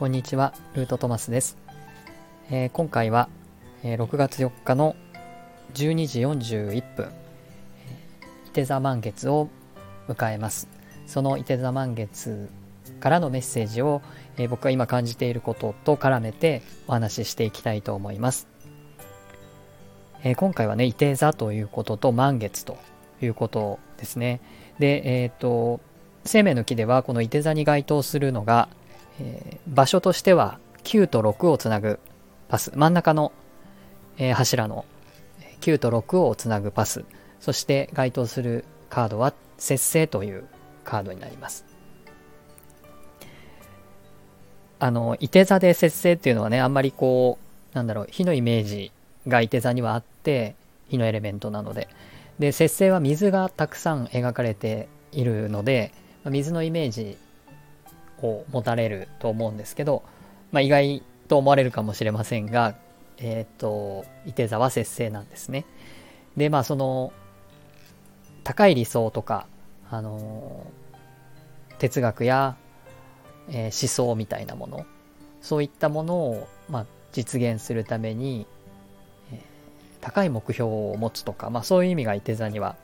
こんにちは、ルートトマスです。えー、今回は、えー、6月4日の12時41分、いて座満月を迎えます。そのいて座満月からのメッセージを、えー、僕が今感じていることと絡めてお話ししていきたいと思います。えー、今回はね、いて座ということと満月ということですね。で、えっ、と、生命の木ではこのいて座に該当するのが、えー、場所としては9と6をつなぐパス。真ん中の、えー、柱の9と6をつなぐパス。そして該当するカードは節制というカードになります。あのいて座で節制っていうのはねあんまりこうなんだろう火のイメージがいて座にはあって火のエレメントなので。で節制は水がたくさん描かれているので水のイメージを持たれると思うんですけど、まあ、意外と思われるかもしれませんが、えっ、ー、と、伊手座は節制なんですね。で、まあその、高い理想とか、あの哲学や、えー、思想みたいなもの、そういったものを、まあ、実現するために、えー、高い目標を持つとか、まあそういう意味が伊手座には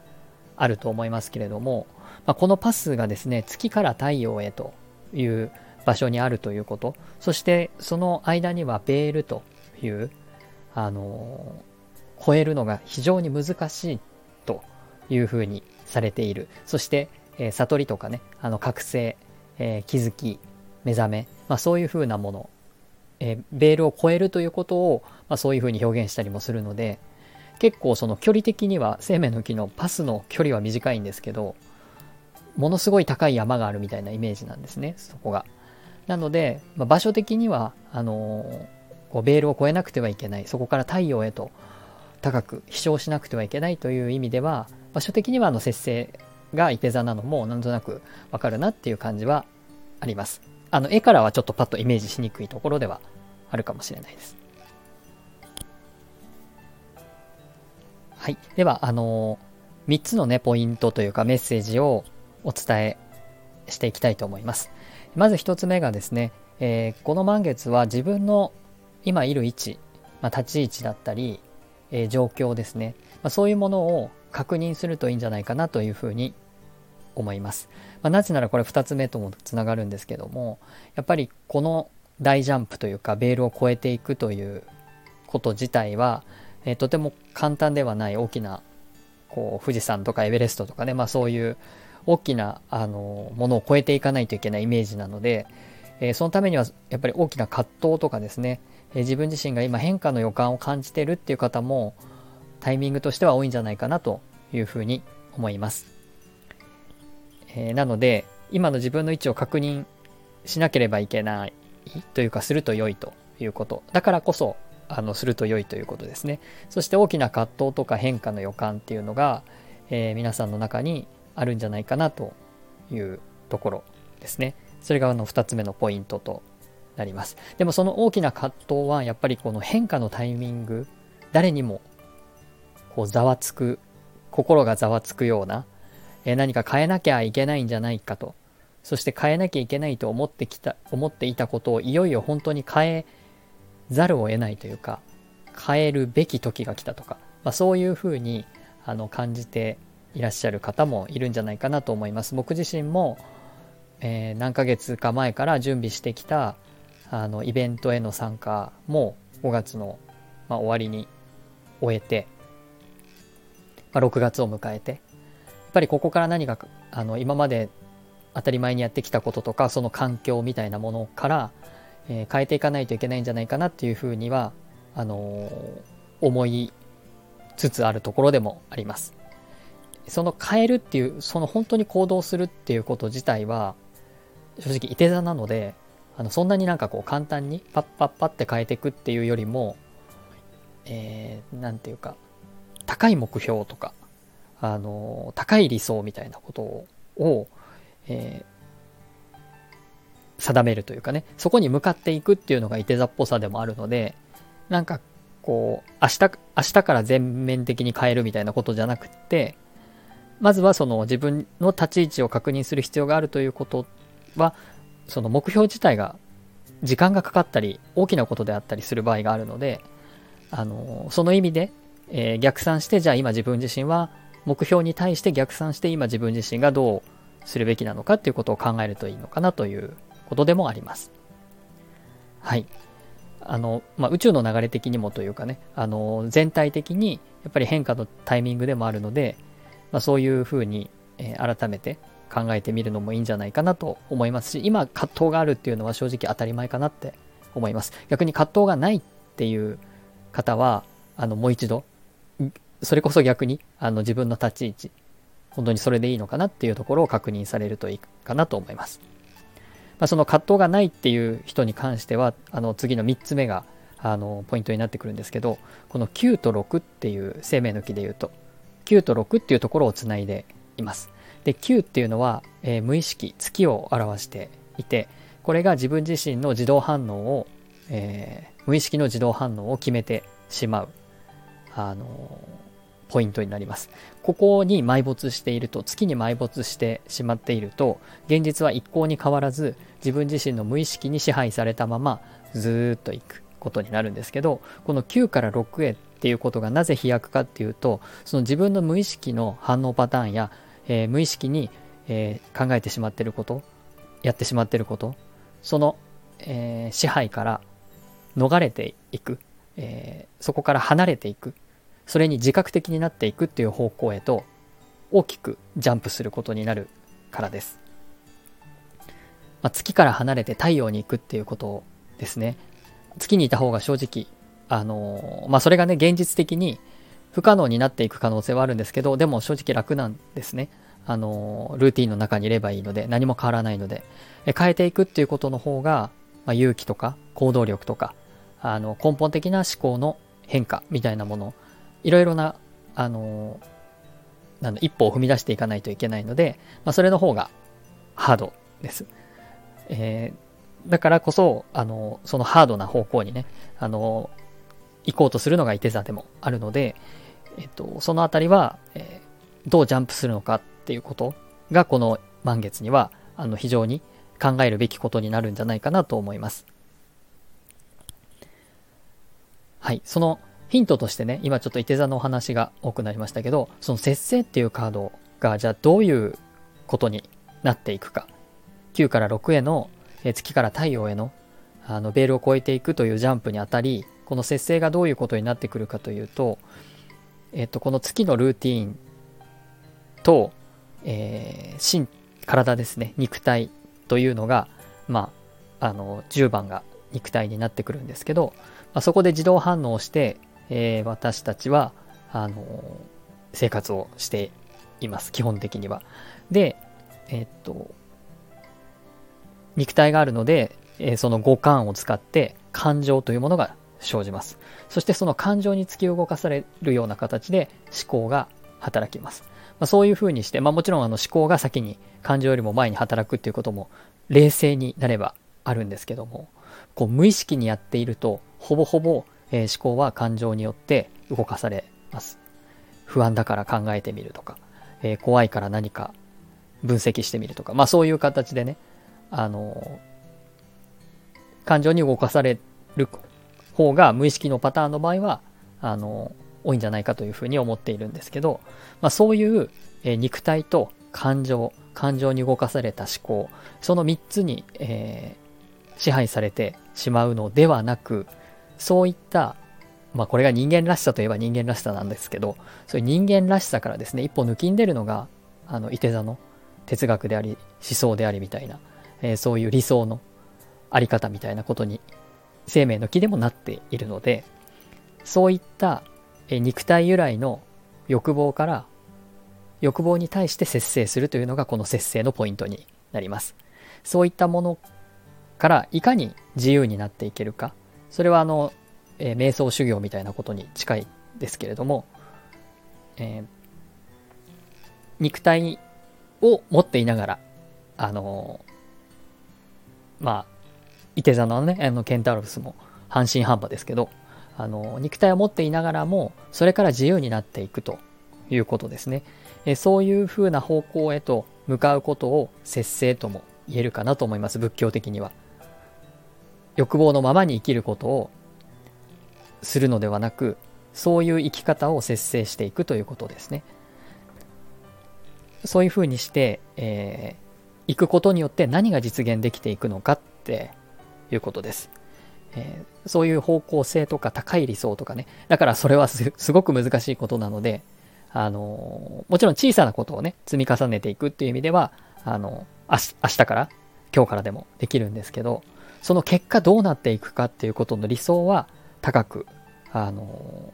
あると思いますけれども、まあ、このパスがですね、月から太陽へという場所にあるということ、そしてその間にはベールという、あの、超えるのが非常に難しいというふうにされている。そして、えー、悟りとかね、あの覚醒、えー、気づき、目覚め、まあ、そういうふうなもの、えー、ベールを超えるということを、まあ、そういうふうに表現したりもするので、結構その距離的には生命の木のパスの距離は短いんですけど、ものすごい高い山があるみたいなイメージなんですね、そこが。なので、まあ、場所的には、あのー、こうベールを越えなくてはいけない、そこから太陽へと高く飛翔しなくてはいけないという意味では、場所的にはあの節制がいて座なのもなんとなくわかるなっていう感じはあります。あの絵からはちょっとパッとイメージしにくいところではあるかもしれないです。はい。では、あのー、3つのね、ポイントというかメッセージをお伝えしていきたいと思います。まず1つ目がですね、えー、この満月は自分の今いる位置、まあ、立ち位置だったり、えー、状況ですね、まあ、そういうものを確認するといいんじゃないかなというふうに思います。まあ、なぜならこれ2つ目ともつながるんですけどもやっぱりこの大ジャンプというかベールを越えていくということ自体は、えー、とても簡単ではない大きなこう富士山とかエベレストとかね、まあ、そういう大きなあのものを超えていかないといけないイメージなので、えー、そのためにはやっぱり大きな葛藤とかですね、えー、自分自身が今変化の予感を感じてるっていう方もタイミングとしては多いんじゃないかなというふうに思います。えー、なので今の自分の位置を確認しなければいけないというかすると良いということだからこそあのすると良いということですねそして大きな葛藤とか変化の予感っていうのが、えー、皆さんの中にあるんじゃないかなというところですね。それがあの2つ目のポイントとなります。でもその大きな葛藤はやっぱりこの変化のタイミング、誰にもこうざわつく、心がざわつくような、え何か変えなきゃいけないんじゃないかと、そして変えなきゃいけないと思ってきた、思っていたことをいよいよ本当に変えざるを得ないというか、変えるべき時が来たとか、まあ、そういうふうにあの感じていらっしゃる方もいるんじゃないかなと思います。僕自身も、えー、何ヶ月か前から準備してきたあのイベントへの参加も5月の、まあ、終わりに終えて、まあ、6月を迎えてやっぱりここから何かあの今まで当たり前にやってきたこととかその環境みたいなものから、えー、変えていかないといけないんじゃないかなっていうふうにはあのー、思いつつあるところでもあります。その変えるっていう、その本当に行動するっていうこと自体は、正直いて座なので、あのそんなになんかこう簡単にパッパッパって変えていくっていうよりも、えー、なんていうか、高い目標とか、あの、高い理想みたいなことを、えー、定めるというかね、そこに向かっていくっていうのがいて座っぽさでもあるので、なんかこう、明日、明日から全面的に変えるみたいなことじゃなくって、まずはその自分の立ち位置を確認する必要があるということは、その目標自体が時間がかかったり大きなことであったりする場合があるのであのその意味で、えー、逆算してじゃあ今自分自身は目標に対して逆算して今自分自身がどうするべきなのかっていうことを考えるといいのかなということでもあります。はい。あの、まあ、宇宙の流れ的にもというかね、あの、全体的にやっぱり変化のタイミングでもあるので、まあ、そういうふうに、えー、改めて考えてみるのもいいんじゃないかなと思いますし、今葛藤があるっていうのは正直当たり前かなって思います。逆に葛藤がないっていう方は、あの、もう一度、それこそ逆に、あの、自分の立ち位置、本当にそれでいいのかなっていうところを確認されるといいかなと思います。まあ、その葛藤がないっていう人に関しては、あの、次の3つ目が、あの、ポイントになってくるんですけど、この9と6っていう生命の木で言うと、9と6っていうところをつないでいます。で、9っていうのは、えー、無意識、月を表していて、これが自分自身の自動反応を、えー、無意識の自動反応を決めてしまう、あのー、ポイントになります。ここに埋没していると、月に埋没してしまっていると、現実は一向に変わらず、自分自身の無意識に支配されたまま、ずっといくことになるんですけど、この9から6へっていうことがなぜ飛躍かっていうと、その自分の無意識の反応パターンやえー、無意識に、えー、考えてしまってること、やってしまってること、その、えー、支配から逃れていく、えそこから離れていく、それに自覚的になっていくっていう方向へと大きくジャンプすることになるからです。まあ、月から離れて太陽に行くっていうことですね。月にいた方が正直、あのまあ、それがね、現実的に不可能になっていく可能性はあるんですけど、でも正直楽なんですね。あの、ルーティンの中にいればいいので、何も変わらないので、え変えていくっていうことの方が、まあ、勇気とか行動力とか、あの、根本的な思考の変化みたいなもの、いろいろな、あの、なん一歩を踏み出していかないといけないので、まあ、それの方がハードです。えー、だからこそ、あの、そのハードな方向にね、あの、行こうとするのがいて座でもあるので、えっと、そのあたりは、えー、どうジャンプするのかっていうことがこの満月にはあの非常に考えるべきことになるんじゃないかなと思います。はい、そのヒントとしてね、今ちょっといて座のお話が多くなりましたけど、その節制っていうカードがじゃあどういうことになっていくか。9から6への、え月から太陽へのあのベールを越えていくというジャンプにあたり、この節制がどういうことになってくるかというと、えっと、この月のルーティーンと、えー、身、体ですね、肉体というのが、まあ、あの、10番が肉体になってくるんですけど、まあ、そこで自動反応して、えー、私たちは、あの生活をしています、基本的には。で、えっと、肉体があるので、えー、その五感を使って感情というものが生じます。そしてその感情に突き動かされるような形で思考が働きます。まあ、そういうふうにして、まあ、もちろんあの思考が先に感情よりも前に働くっていうことも冷静になればあるんですけども、こう無意識にやっていると、ほぼほぼ、えー、思考は感情によって動かされます。不安だから考えてみるとか、えー、怖いから何か分析してみるとか、まあそういう形でね、あの、感情に動かされる方が無意識のパターンの場合は、あの、多いんじゃないかというふうに思っているんですけど、まあ、そういう、え肉体と感情、感情に動かされた思考、その3つに、えー、支配されてしまうのではなく、そういった、まあこれが人間らしさといえば人間らしさなんですけど、そういう人間らしさからですね、一歩抜きんでるのが、あの、伊手座の哲学であり、思想でありみたいな、えー、そういう理想のあり方みたいなことに生命の木でもなっているので、そういったえ肉体由来の欲望から欲望に対して節制するというのがこの節制のポイントになります。そういったものからいかに自由になっていけるか。それはあの、えー、瞑想修行みたいなことに近いですけれども、えー、肉体を持っていながら、あのー、まあ、いて座のね、あのケンタウロスも半信半端ですけど、あの、肉体を持っていながらも、それから自由になっていくということですね。えそういうふうな方向へと向かうことを節制とも言えるかなと思います、仏教的には。欲望のままに生きることをするのではなくそういう生き方を節制していくということですね。そういうふうにして、えー、行くことによって何が実現できていくのかっていうことです。えー、そういう方向性とか高い理想とかね。だからそれはすごく難しいことなので、あのー、もちろん小さなことをね、積み重ねていくっていう意味では、あのー、明日から今日からでもできるんですけど、その結果どうなっていくかっていうことの理想は高く、あの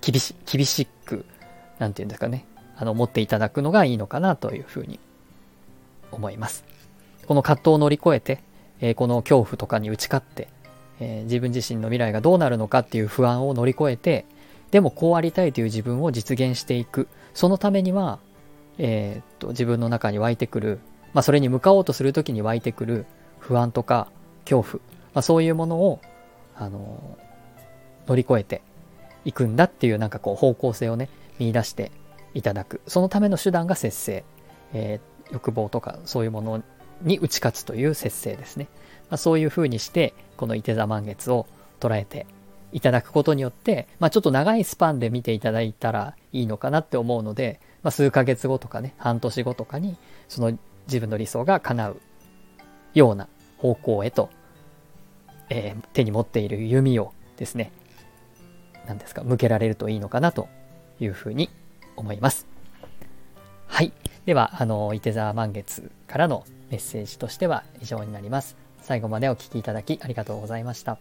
ー、厳し、厳しく、なんていうんですかね、あの、持っていただくのがいいのかなというふうに思います。この葛藤を乗り越えて、え、この恐怖とかに打ち勝って、え、自分自身の未来がどうなるのかっていう不安を乗り越えて、でもこうありたいという自分を実現していく。そのためには、えー、っと、自分の中に湧いてくる、まあ、それに向かおうとするときに湧いてくる不安とか恐怖、まあ、そういうものを、あの乗り越えていくんだっていうなんかこう方向性をね、見出していただく。そのための手段が節制。えー、欲望とかそういうものに打ち勝つという節制ですね。まあ、そういうふうにして、この伊手座満月を捉えていただくことによって、まあ、ちょっと長いスパンで見ていただいたらいいのかなって思うので、まあ、数ヶ月後とかね、半年後とかに、その自分の理想が叶うような方向へと、えー、手に持っている弓をですね、何ですか、向けられるといいのかなというふうに思います。では、あの、伊手座満月からのメッセージとしては以上になります。最後までお聴きいただきありがとうございました。